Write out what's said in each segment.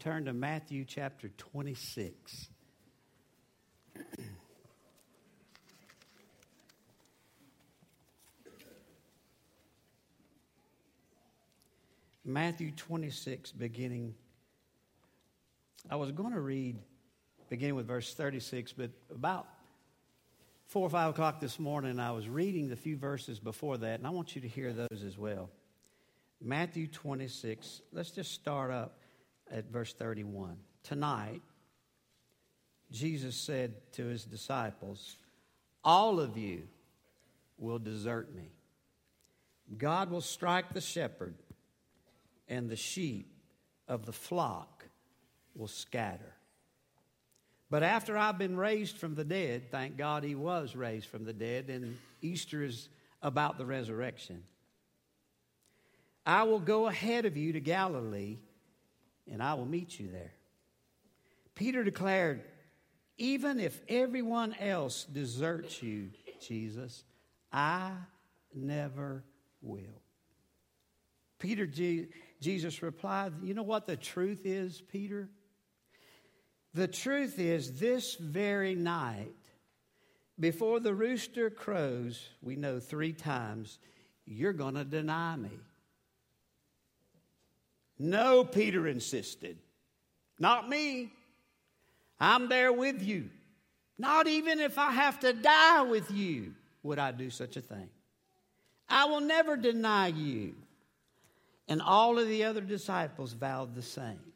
turn to Matthew chapter 26. Matthew 26, beginning. I was going to read beginning with verse 36, but about four or five o'clock this morning, I was reading the few verses before that, and I want you to hear those as well. Matthew 26, let's just start up at verse 31. Tonight, Jesus said to his disciples, All of you will desert me. God will strike the shepherd and the sheep of the flock will scatter. But after I've been raised from the dead, thank God he was raised from the dead, and Easter is about the resurrection. I will go ahead of you to Galilee, and I will meet you there. Peter declared, Even if everyone else deserts you, Jesus, I never will. Peter, Jesus replied, You know what the truth is, Peter? The truth is, this very night, before the rooster crows, we know three times, you're going to deny me. No, Peter insisted. Not me. I'm there with you. Not even if I have to die with you would I do such a thing. I will never deny you. And all of the other disciples vowed the same.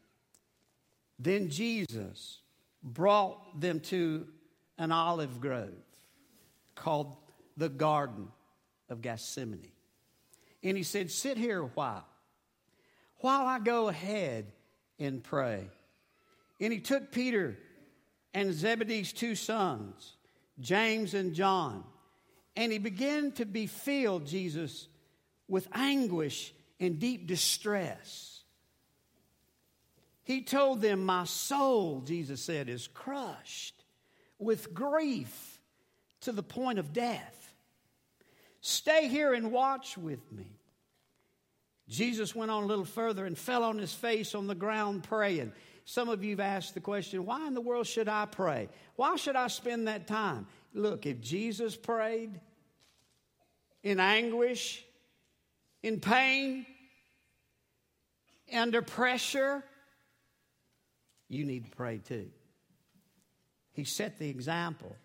Then Jesus brought them to an olive grove called the Garden of Gethsemane. And he said, Sit here a while, while I go ahead and pray. And he took Peter and Zebedee's two sons, James and John, and he began to be filled, Jesus, with anguish and deep distress. He told them, My soul, Jesus said, is crushed with grief to the point of death. Stay here and watch with me. Jesus went on a little further and fell on his face on the ground praying. Some of you have asked the question, why in the world should I pray? Why should I spend that time? Look, if Jesus prayed in anguish, in pain, under pressure, you need to pray too. He set the example.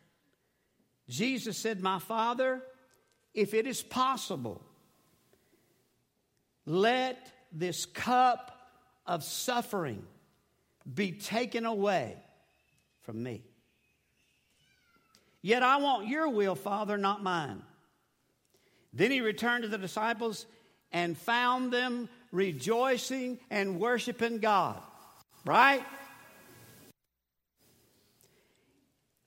Jesus said, My Father, if it is possible, let this cup of suffering be taken away from me. Yet I want your will, Father, not mine. Then he returned to the disciples and found them rejoicing and worshiping God. Right?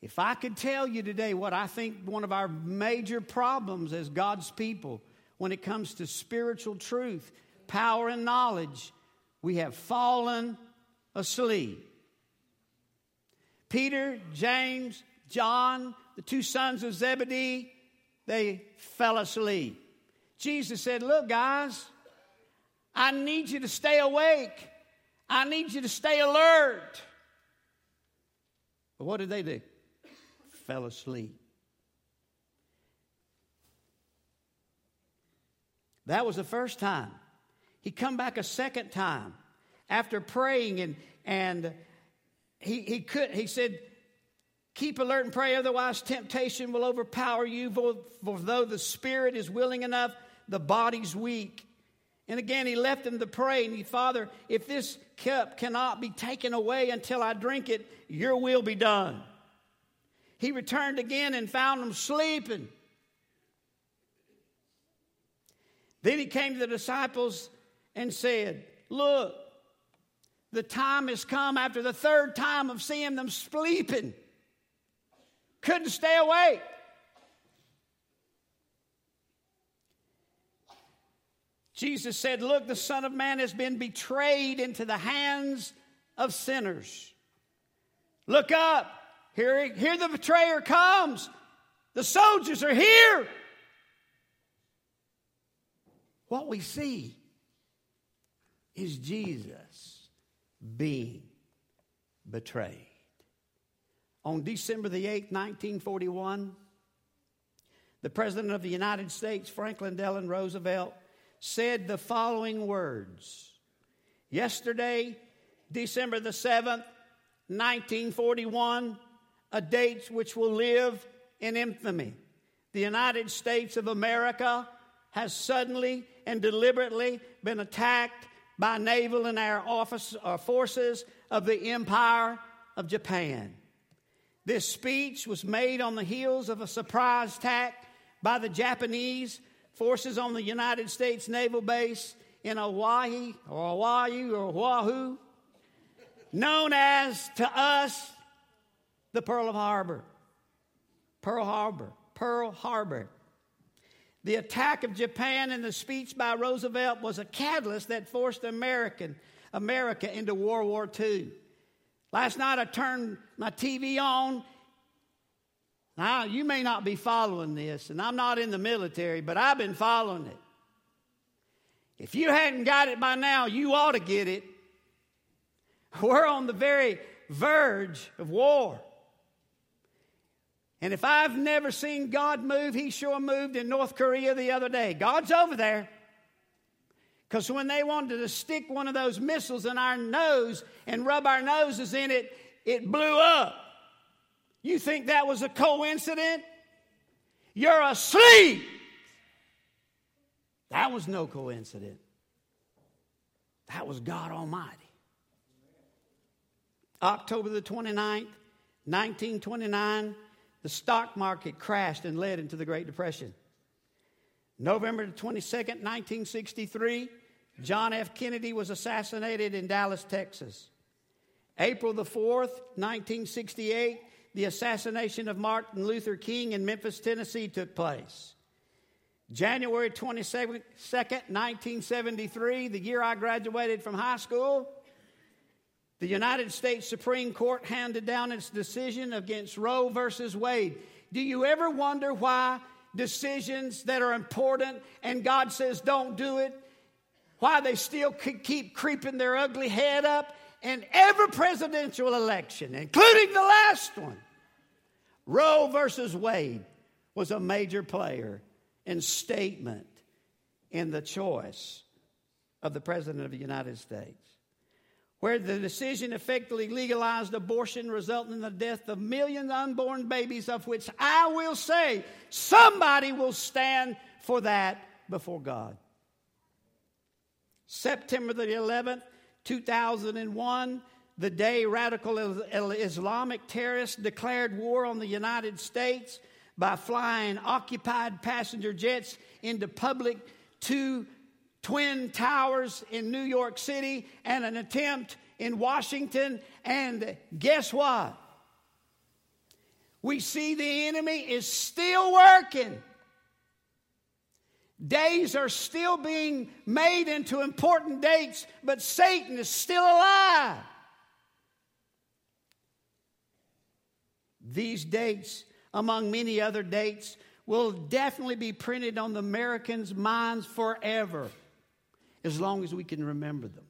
If I could tell you today what I think one of our major problems as God's people when it comes to spiritual truth, power, and knowledge, we have fallen asleep. Peter, James, John, the two sons of Zebedee, they fell asleep. Jesus said, Look, guys, I need you to stay awake. I need you to stay alert. But what did they do? Fell asleep. That was the first time. He come back a second time after praying and and he he could he said Keep alert and pray, otherwise, temptation will overpower you. For, for though the spirit is willing enough, the body's weak. And again, he left them to pray. And he, Father, if this cup cannot be taken away until I drink it, your will be done. He returned again and found them sleeping. Then he came to the disciples and said, Look, the time has come after the third time of seeing them sleeping couldn't stay awake. Jesus said, Look, the Son of Man has been betrayed into the hands of sinners. Look up. Here, here the betrayer comes. The soldiers are here. What we see is Jesus being betrayed. On December the 8th, 1941, the President of the United States, Franklin Delano Roosevelt, said the following words Yesterday, December the 7th, 1941, a date which will live in infamy. The United States of America has suddenly and deliberately been attacked by naval and air office, uh, forces of the Empire of Japan. This speech was made on the heels of a surprise attack by the Japanese forces on the United States naval base in Hawaii or Hawaii or Oahu, known as to us the Pearl of Harbor. Pearl Harbor. Pearl Harbor. The attack of Japan and the speech by Roosevelt was a catalyst that forced American, America into World War II. Last night I turned my TV on. Now, you may not be following this, and I'm not in the military, but I've been following it. If you hadn't got it by now, you ought to get it. We're on the very verge of war. And if I've never seen God move, He sure moved in North Korea the other day. God's over there. Because when they wanted to stick one of those missiles in our nose and rub our noses in it, it blew up. You think that was a coincidence? You're asleep. That was no coincidence. That was God Almighty. October the 29th, 1929, the stock market crashed and led into the Great Depression. November the 22nd, 1963, John F. Kennedy was assassinated in Dallas, Texas. April the 4th, 1968, the assassination of Martin Luther King in Memphis, Tennessee took place. January 22nd, 1973, the year I graduated from high school, the United States Supreme Court handed down its decision against Roe versus Wade. Do you ever wonder why decisions that are important and God says don't do it, why they still keep creeping their ugly head up in every presidential election, including the last one? Roe versus Wade was a major player and statement in the choice of the President of the United States. Where the decision effectively legalized abortion, resulting in the death of millions of unborn babies, of which I will say somebody will stand for that before God. September the 11th, 2001, the day radical Islamic terrorists declared war on the United States by flying occupied passenger jets into public two twin towers in New York City and an attempt in Washington. And guess what? We see the enemy is still working. Days are still being made into important dates, but Satan is still alive. These dates among many other dates, will definitely be printed on the Americans' minds forever, as long as we can remember them.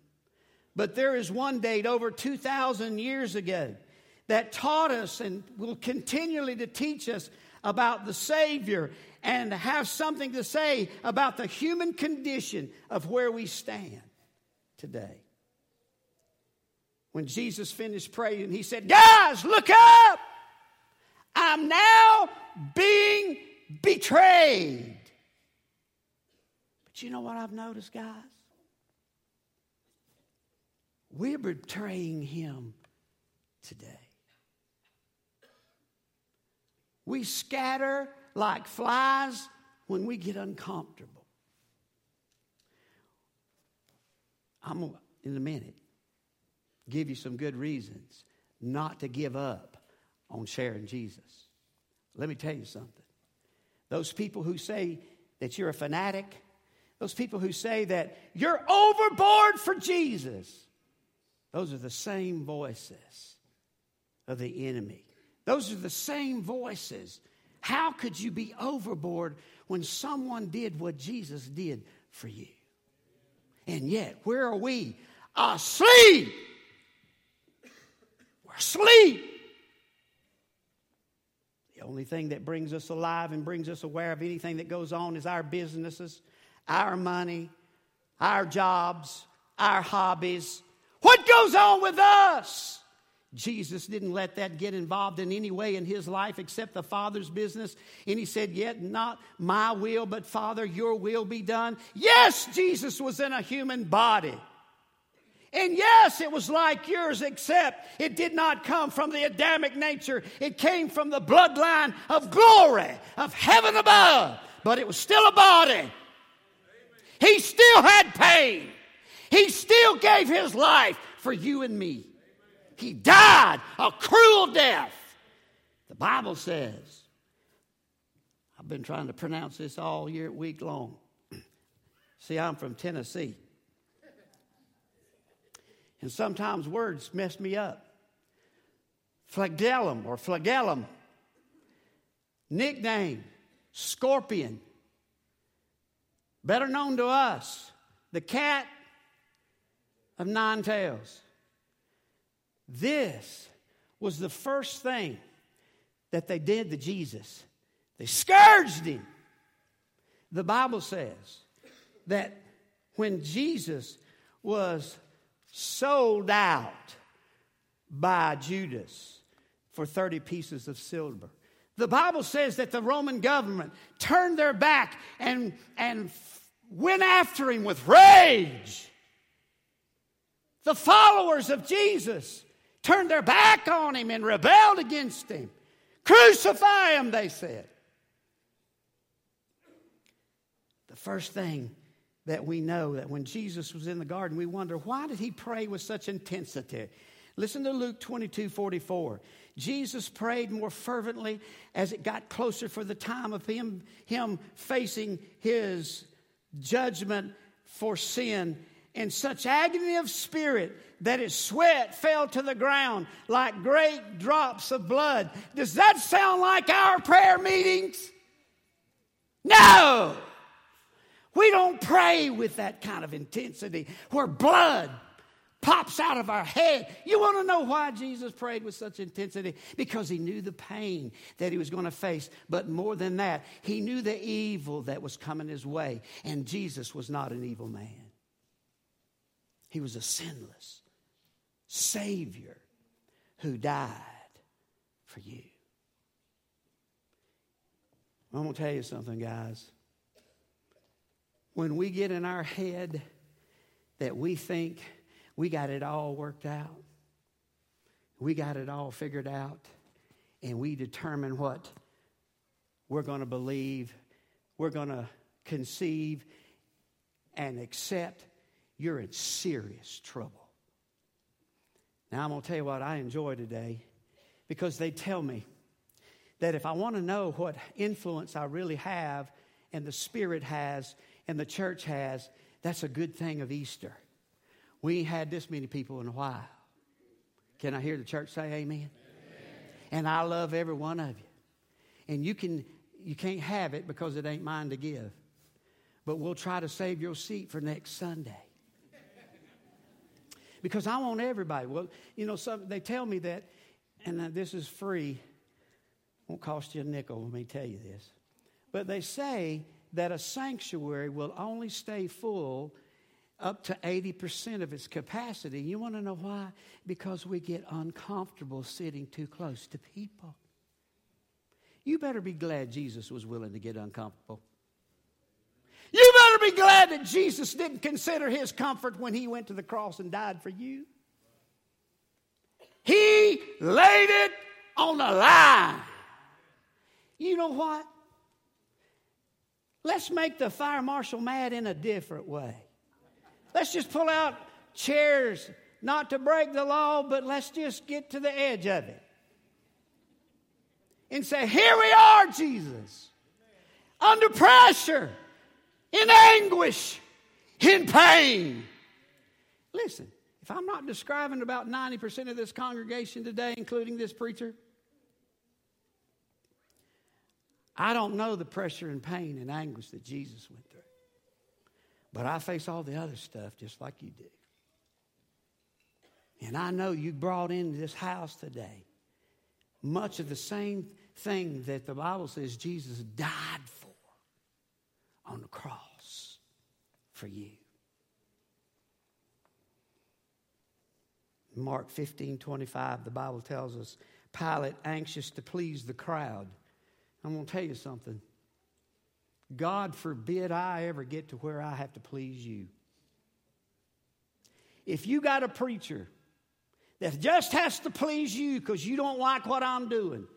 But there is one date over 2,000 years ago that taught us and will continually to teach us about the Savior and have something to say about the human condition of where we stand today. When Jesus finished praying, he said, Guys, look up! I'm now being betrayed. But you know what I've noticed, guys? We're betraying him today. We scatter like flies when we get uncomfortable. I'm in a minute give you some good reasons not to give up on sharing Jesus. Let me tell you something. Those people who say that you're a fanatic, those people who say that you're overboard for Jesus, those are the same voices of the enemy. Those are the same voices. How could you be overboard when someone did what Jesus did for you? And yet, where are we? Asleep We're asleep! The only thing that brings us alive and brings us aware of anything that goes on is our businesses, our money, our jobs, our hobbies. What goes on with us? Jesus didn't let that get involved in any way in his life except the Father's business. And he said, Yet not my will, but Father, your will be done. Yes, Jesus was in a human body. And yes, it was like yours, except it did not come from the Adamic nature. It came from the bloodline of glory, of heaven above. But it was still a body. He still had pain. He still gave his life for you and me. He died a cruel death. The Bible says, I've been trying to pronounce this all year, week long. See, I'm from Tennessee. And sometimes words mess me up. Flagellum or flagellum. Nickname, scorpion. Better known to us, the cat of nine tails. This was the first thing that they did to Jesus. They scourged him. The Bible says that when Jesus was sold out by Judas for 30 pieces of silver, the Bible says that the Roman government turned their back and, and went after him with rage. The followers of Jesus turned their back on him and rebelled against him. Crucify him, they said. The first thing that we know that when Jesus was in the garden, we wonder why did he pray with such intensity? Listen to Luke 22 44. Jesus prayed more fervently as it got closer for the time of him, him facing his judgment for sin in such agony of spirit that his sweat fell to the ground like great drops of blood. Does that sound like our prayer meetings? No! We don't pray with that kind of intensity where blood pops out of our head. You want to know why Jesus prayed with such intensity? Because he knew the pain that he was going to face. But more than that, he knew the evil that was coming his way. And Jesus was not an evil man. He was a sinless Savior who died for you. I'm going to tell you something, guys. When we get in our head that we think we got it all worked out, we got it all figured out, and we determine what we're going to believe, we're going to conceive and accept you're in serious trouble. Now, I'm going to tell you what I enjoy today because they tell me that if I want to know what influence I really have and the Spirit has and the church has, that's a good thing of Easter. We ain't had this many people in a while. Can I hear the church say amen? amen? And I love every one of you. And you can you can't have it because it ain't mine to give. But we'll try to save your seat for next Sunday because I want everybody. Well, you know, some, they tell me that, and uh, this is free, won't cost you a nickel, let me tell you this. But they say that a sanctuary will only stay full up to 80% of its capacity. You want to know why? Because we get uncomfortable sitting too close to people. You better be glad Jesus was willing to get uncomfortable. You better be glad that Jesus didn't consider his comfort when he went to the cross and died for you. He laid it on the line. You know what? Let's make the fire marshal mad in a different way. Let's just pull out chairs, not to break the law, but let's just get to the edge of it. And say, Here we are, Jesus, under pressure in anguish, in pain. Listen, if I'm not describing about 90% of this congregation today, including this preacher, I don't know the pressure and pain and anguish that Jesus went through. But I face all the other stuff just like you do. And I know you brought into this house today much of the same thing that the Bible says Jesus died for on the cross for you. Mark 15 25, the Bible tells us Pilate, anxious to please the crowd. I'm going to tell you something. God forbid I ever get to where I have to please you. If you got a preacher that just has to please you because you don't like what I'm doing,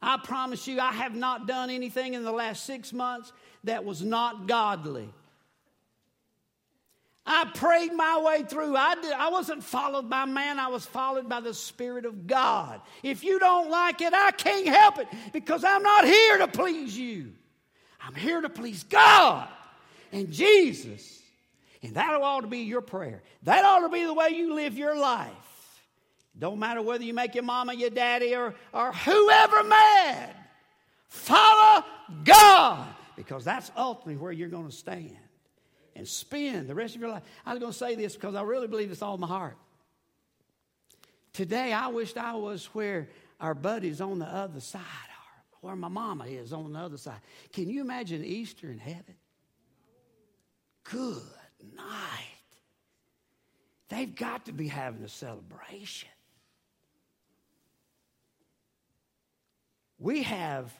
I promise you, I have not done anything in the last six months that was not godly. I prayed my way through. I, did, I wasn't followed by man, I was followed by the Spirit of God. If you don't like it, I can't help it because I'm not here to please you. I'm here to please God and Jesus. And that ought to be your prayer. That ought to be the way you live your life. Don't matter whether you make your mama, your daddy, or, or whoever mad. Follow God because that's ultimately where you're going to stand and spend the rest of your life. I was going to say this because I really believe it's all in my heart. Today, I wished I was where our buddies on the other side are, where my mama is on the other side. Can you imagine Easter in heaven? Good night. They've got to be having a celebration. We have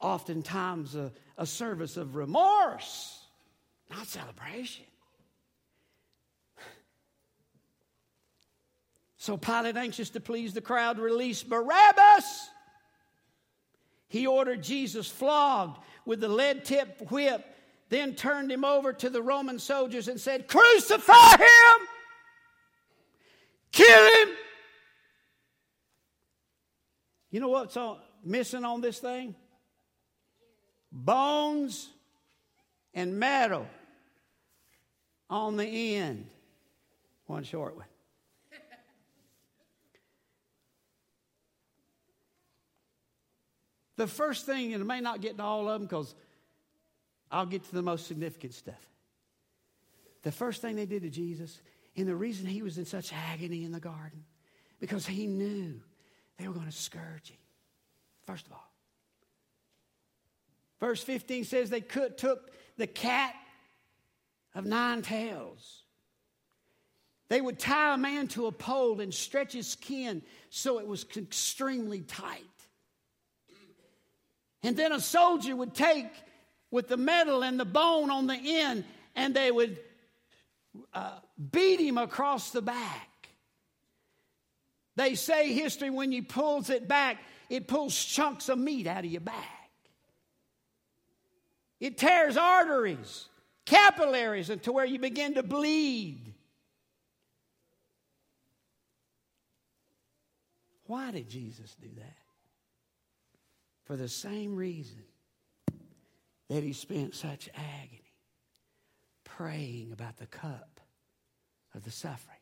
oftentimes a, a service of remorse, not celebration. So Pilate, anxious to please the crowd, released Barabbas. He ordered Jesus flogged with the lead tipped whip, then turned him over to the Roman soldiers and said, Crucify him! Kill him! You know what's missing on this thing? bones and metal on the end. One short one. the first thing, and I may not get to all of them because I'll get to the most significant stuff. The first thing they did to Jesus, and the reason he was in such agony in the garden, because he knew they were going to scourge him. First of all, Verse 15 says they took the cat of nine tails. They would tie a man to a pole and stretch his skin so it was extremely tight. And then a soldier would take with the metal and the bone on the end and they would uh, beat him across the back. They say history, when you pulls it back, it pulls chunks of meat out of your back. It tears arteries, capillaries, into where you begin to bleed. Why did Jesus do that? For the same reason that he spent such agony praying about the cup of the suffering.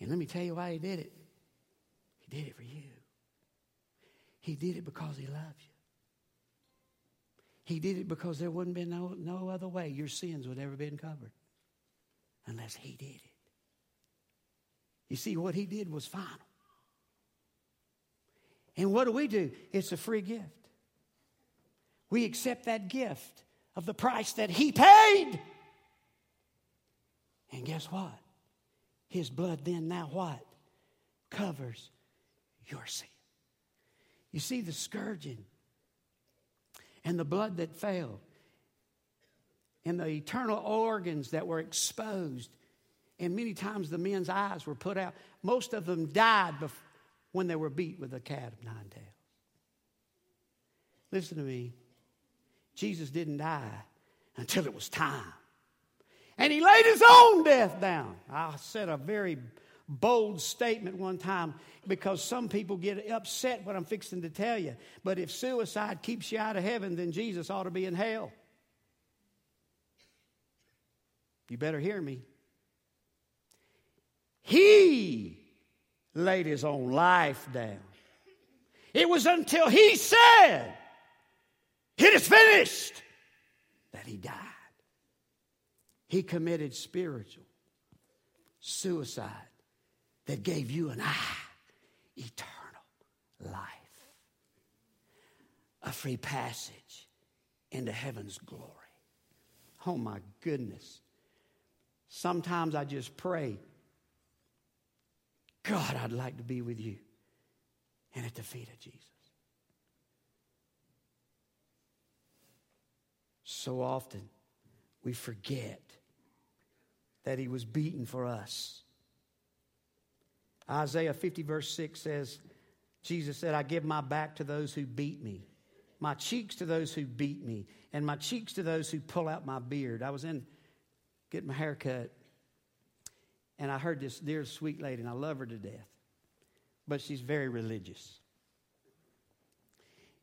And let me tell you why he did it. He did it for you. He did it because he loves you. He did it because there wouldn't be no, no other way your sins would ever been covered unless He did it. You see, what He did was final. And what do we do? It's a free gift. We accept that gift of the price that He paid. And guess what? His blood then now what? Covers your sin. You see, the scourging and the blood that fell and the eternal organs that were exposed. And many times the men's eyes were put out. Most of them died before, when they were beat with a cat of nine tails. Listen to me. Jesus didn't die until it was time. And he laid his own death down. I said a very bold statement one time because some people get upset what I'm fixing to tell you. But if suicide keeps you out of heaven, then Jesus ought to be in hell. You better hear me. He laid his own life down. It was until he said, It is finished, that he died. He committed spiritual suicide that gave you and I eternal life. A free passage into heaven's glory. Oh my goodness. Sometimes I just pray, God, I'd like to be with you and at the feet of Jesus. So often we forget that he was beaten for us. Isaiah 50, verse 6 says, Jesus said, I give my back to those who beat me, my cheeks to those who beat me, and my cheeks to those who pull out my beard. I was in getting my hair cut, and I heard this dear sweet lady, and I love her to death, but she's very religious.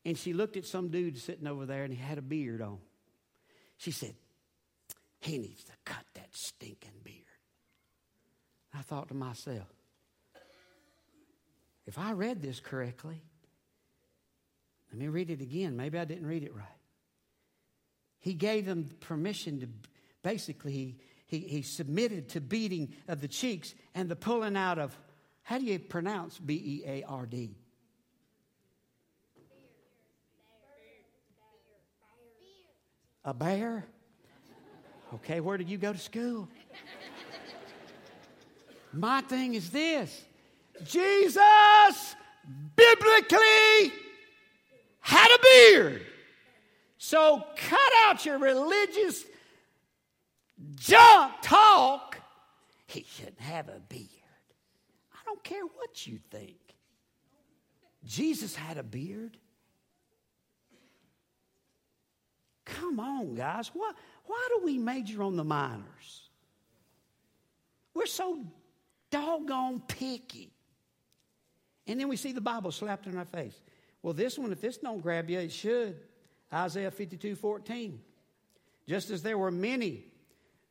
And she looked at some dude sitting over there, and he had a beard on. She said, He needs to cut that stinking beard. I thought to myself, if I read this correctly, let me read it again. Maybe I didn't read it right. He gave them permission to basically, he, he, he submitted to beating of the cheeks and the pulling out of, how do you pronounce B E A R D? A bear? Okay, where did you go to school? My thing is this Jesus biblically had a beard. So cut out your religious junk talk. He shouldn't have a beard. I don't care what you think. Jesus had a beard. Come on, guys. Why, why do we major on the minors? We're so doggone picky. And then we see the Bible slapped in our face. Well, this one, if this don't grab you, it should. Isaiah 52 14. Just as there were many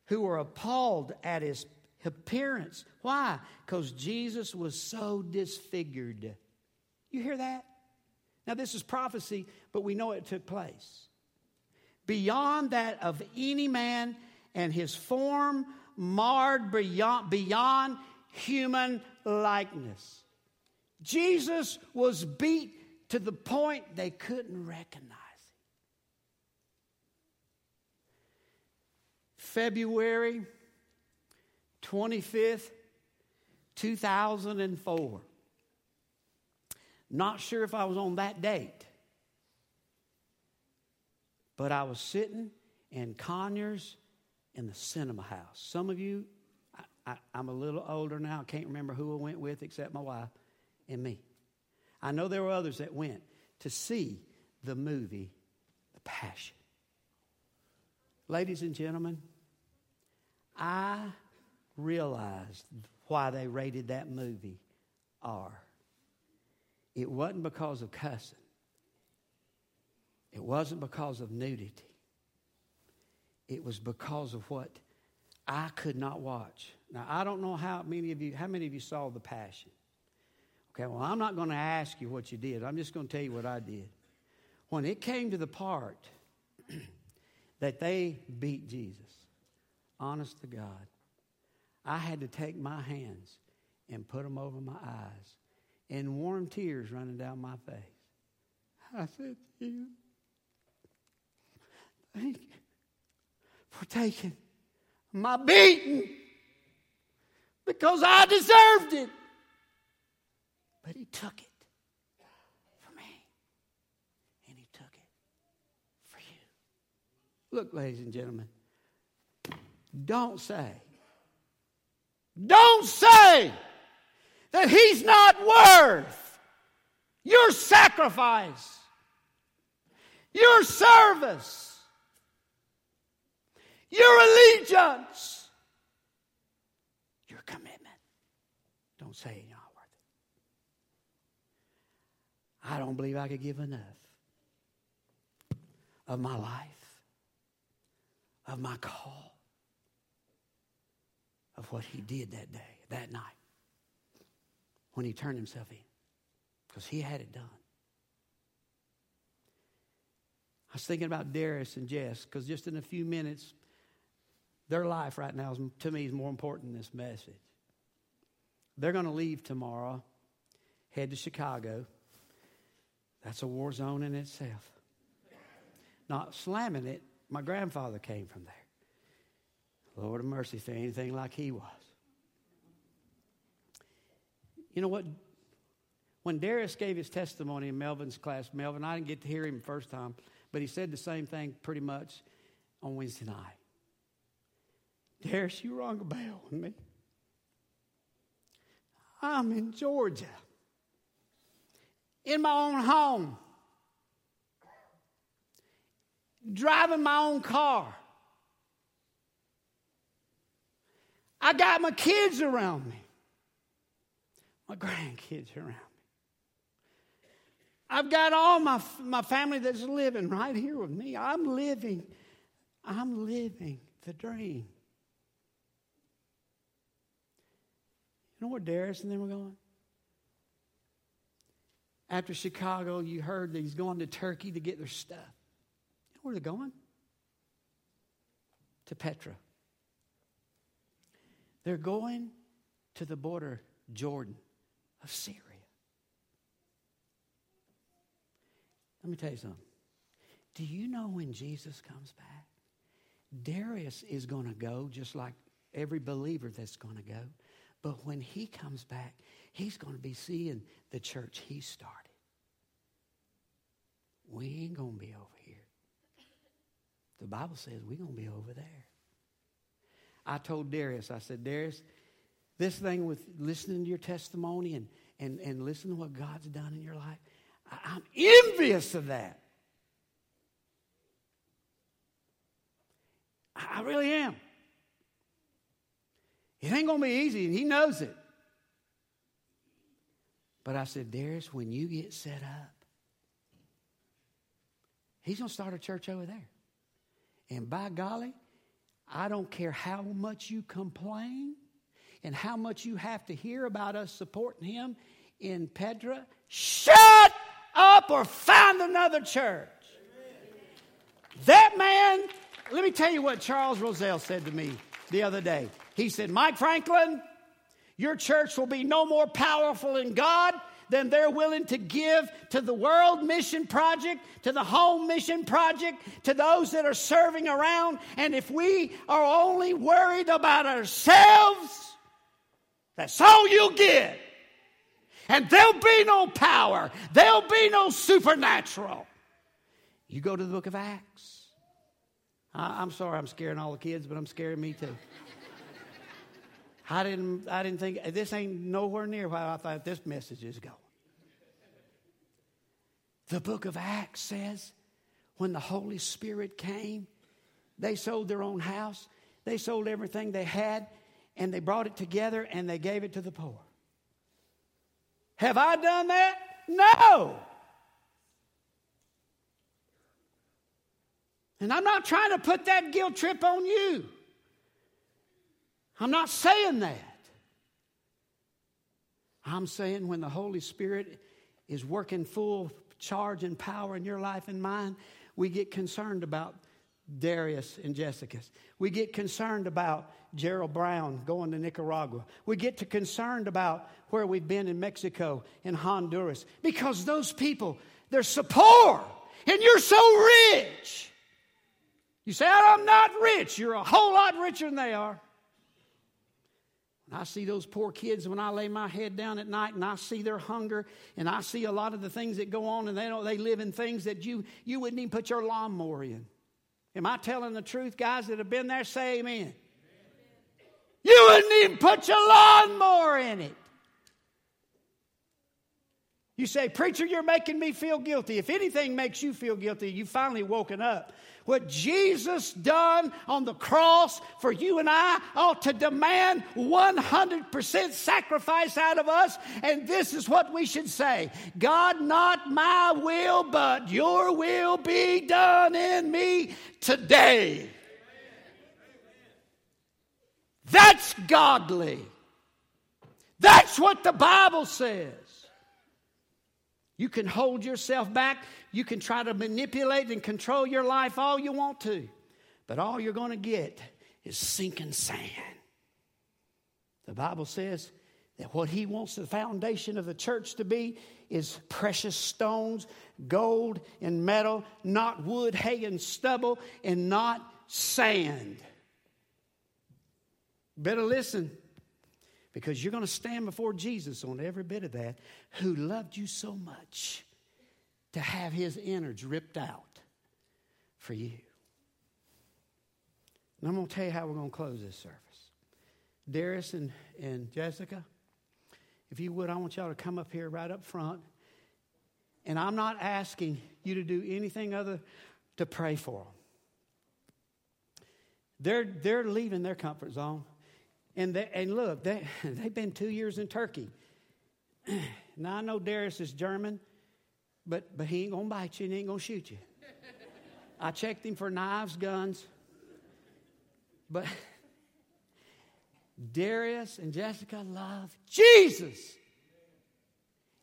who were appalled at his appearance. Why? Because Jesus was so disfigured. You hear that? Now, this is prophecy, but we know it took place. Beyond that of any man, and his form marred beyond, beyond human likeness. Jesus was beat to the point they couldn't recognize him. February 25th, 2004. Not sure if I was on that date, but I was sitting in Conyers in the cinema house. Some of you, I, am a little older now. I can't remember who I went with except my wife and me. I know there were others that went to see the movie The Passion. Ladies and gentlemen, I realized why they rated that movie R. It wasn't because of cussing. It wasn't because of nudity. It was because of what I could not watch. Now I don't know how many of you how many of you saw the passion. Okay, well, I'm not going to ask you what you did. I'm just going to tell you what I did. When it came to the part that they beat Jesus, honest to God, I had to take my hands and put them over my eyes and warm tears running down my face. I said, to You, thank you for taking my beating because I deserved it. But he took it for me. And he took it for you. Look, ladies and gentlemen, don't say, don't say that he's not worth your sacrifice, your service, your allegiance, your commitment. Don't say it. I don't believe I could give enough of my life, of my call of what he did that day, that night, when he turned himself in, because he had it done. I was thinking about Darius and Jess, because just in a few minutes, their life right now, is, to me, is more important than this message. They're going to leave tomorrow, head to Chicago. That's a war zone in itself. Not slamming it, my grandfather came from there. Lord of mercy, if anything like he was. You know what? When Darius gave his testimony in Melvin's class, Melvin, I didn't get to hear him first time, but he said the same thing pretty much on Wednesday night. Darius, you rung a bell me. I'm in Georgia, in my own home, driving my own car. I got my kids around me, my grandkids around me. I've got all my, my family that's living right here with me. I'm living, I'm living the dream. You know where Darius and them were going? After Chicago, you heard that he's going to Turkey to get their stuff. You know where they're going? To Petra. They're going to the border, Jordan, of Syria. Let me tell you something. Do you know when Jesus comes back? Darius is going to go just like every believer that's going to go. But when he comes back, he's going to be seeing the church he started. We ain't going to be over here. The Bible says we're going to be over there. I told Darius, I said, Darius, this thing with listening to your testimony and, and, and listening to what God's done in your life, I'm envious of that. I really am. It ain't going to be easy, and he knows it. But I said, Darius, when you get set up, he's going to start a church over there. And by golly, I don't care how much you complain and how much you have to hear about us supporting him in Petra, Shut up or find another church. That man, let me tell you what Charles Roselle said to me the other day. He said, Mike Franklin, your church will be no more powerful in God than they're willing to give to the World Mission Project, to the Home Mission Project, to those that are serving around. And if we are only worried about ourselves, that's all you'll get. And there'll be no power, there'll be no supernatural. You go to the book of Acts. I, am sorry I'm scaring all the kids, but I'm scaring me too. I didn't, I didn't think, this ain't nowhere near where I thought this message is going. The book of Acts says when the Holy Spirit came, they sold their own house, they sold everything they had, and they brought it together and they gave it to the poor. Have I done that? No. And I'm not trying to put that guilt trip on you. I'm not saying that. I'm saying when the Holy Spirit is working full charge and power in your life and mine, we get concerned about Darius and Jessica's. We get concerned about Gerald Brown going to Nicaragua. We get to concerned about where we've been in Mexico and Honduras because those people, they're so poor and you're so rich. You say, I'm not rich. You're a whole lot richer than they are. I see those poor kids when I lay my head down at night and I see their hunger and I see a lot of the things that go on and they don't they live in things that you you wouldn't even put your lawnmower in. Am I telling the truth, guys that have been there? Say amen. amen. You wouldn't even put your lawnmower in it. You say, Preacher, you're making me feel guilty. If anything makes you feel guilty, you've finally woken up. What Jesus done on the cross for you and I ought to demand 100% sacrifice out of us. And this is what we should say God, not my will, but your will be done in me today. That's godly. That's what the Bible says. You can hold yourself back. You can try to manipulate and control your life all you want to. But all you're going to get is sinking sand. The Bible says that what he wants the foundation of the church to be is precious stones, gold and metal, not wood, hay, and stubble, and not sand. Better listen because you're going to stand before Jesus on every bit of that, who loved you so much to have his innards ripped out for you. And I'm going to tell you how we're going to close this service. Darius and, and Jessica, if you would, I want y'all to come up here right up front. And I'm not asking you to do anything other to pray for them. They're, they're leaving their comfort zone. And, they, and look, they, they've been two years in Turkey. now, I know Darius is German, but, but he ain't going to bite you and he ain't going to shoot you. I checked him for knives, guns. But Darius and Jessica love Jesus.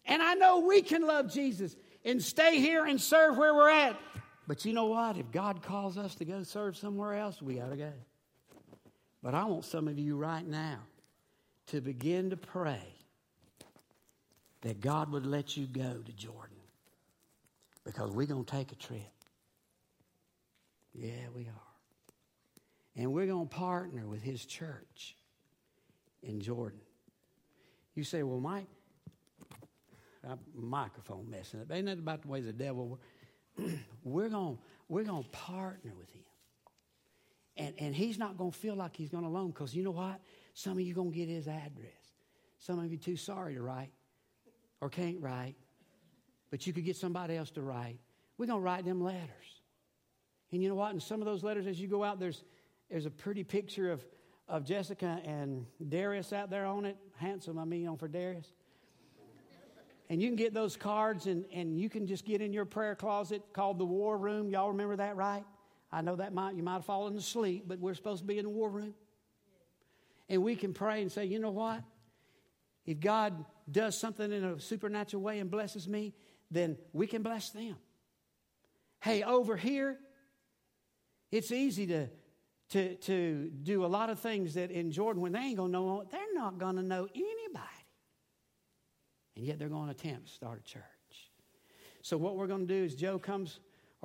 And I know we can love Jesus and stay here and serve where we're at. But you know what? If God calls us to go serve somewhere else, we got to go. But I want some of you right now to begin to pray that God would let you go to Jordan because we're going to take a trip. Yeah, we are. And we're going to partner with his church in Jordan. You say, well, Mike, microphone messing up. Ain't that about the way the devil we're going we're to partner with him. And, and he's not going to feel like he's going loan because you know what? Some of you going to get his address. Some of you too sorry to write or can't write, but you could get somebody else to write. We're going to write them letters. And you know what? In some of those letters, as you go out, there's, there's a pretty picture of, of Jessica and Darius out there on it. Handsome, I mean, on for Darius. And you can get those cards and, and you can just get in your prayer closet called the war room. Y'all remember that, right? I know that might you might have fallen asleep, but we're supposed to be in the war room. And we can pray and say, you know what? If God does something in a supernatural way and blesses me, then we can bless them. Hey, over here, it's easy to, to, to do a lot of things that in Jordan when they ain't gonna know, they're not gonna know anybody. And yet they're going to attempt to start a church. So, what we're going to do is Joe comes